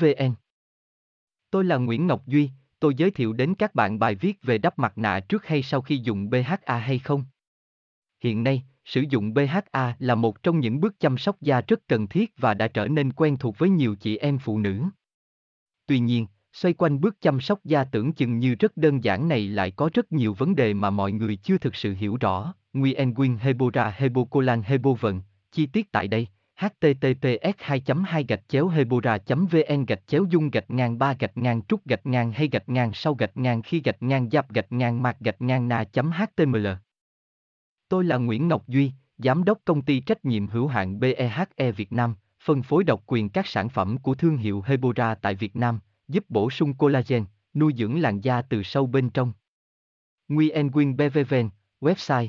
vn tôi là nguyễn ngọc duy tôi giới thiệu đến các bạn bài viết về đắp mặt nạ trước hay sau khi dùng bha hay không hiện nay sử dụng BHA là một trong những bước chăm sóc da rất cần thiết và đã trở nên quen thuộc với nhiều chị em phụ nữ. Tuy nhiên, xoay quanh bước chăm sóc da tưởng chừng như rất đơn giản này lại có rất nhiều vấn đề mà mọi người chưa thực sự hiểu rõ. Nguyen Quyên Hebora Hebocolan Hebovận, chi tiết tại đây https 2 2 gạch chéo hebora vn gạch chéo dung gạch ngang ba gạch ngang trúc gạch ngang hay gạch ngang sau gạch ngang khi gạch ngang giáp gạch ngang mạc gạch ngang na html Tôi là Nguyễn Ngọc Duy, Giám đốc công ty trách nhiệm hữu hạn BEHE Việt Nam, phân phối độc quyền các sản phẩm của thương hiệu Hebora tại Việt Nam, giúp bổ sung collagen, nuôi dưỡng làn da từ sâu bên trong. Nguyen Quyên BVVN, website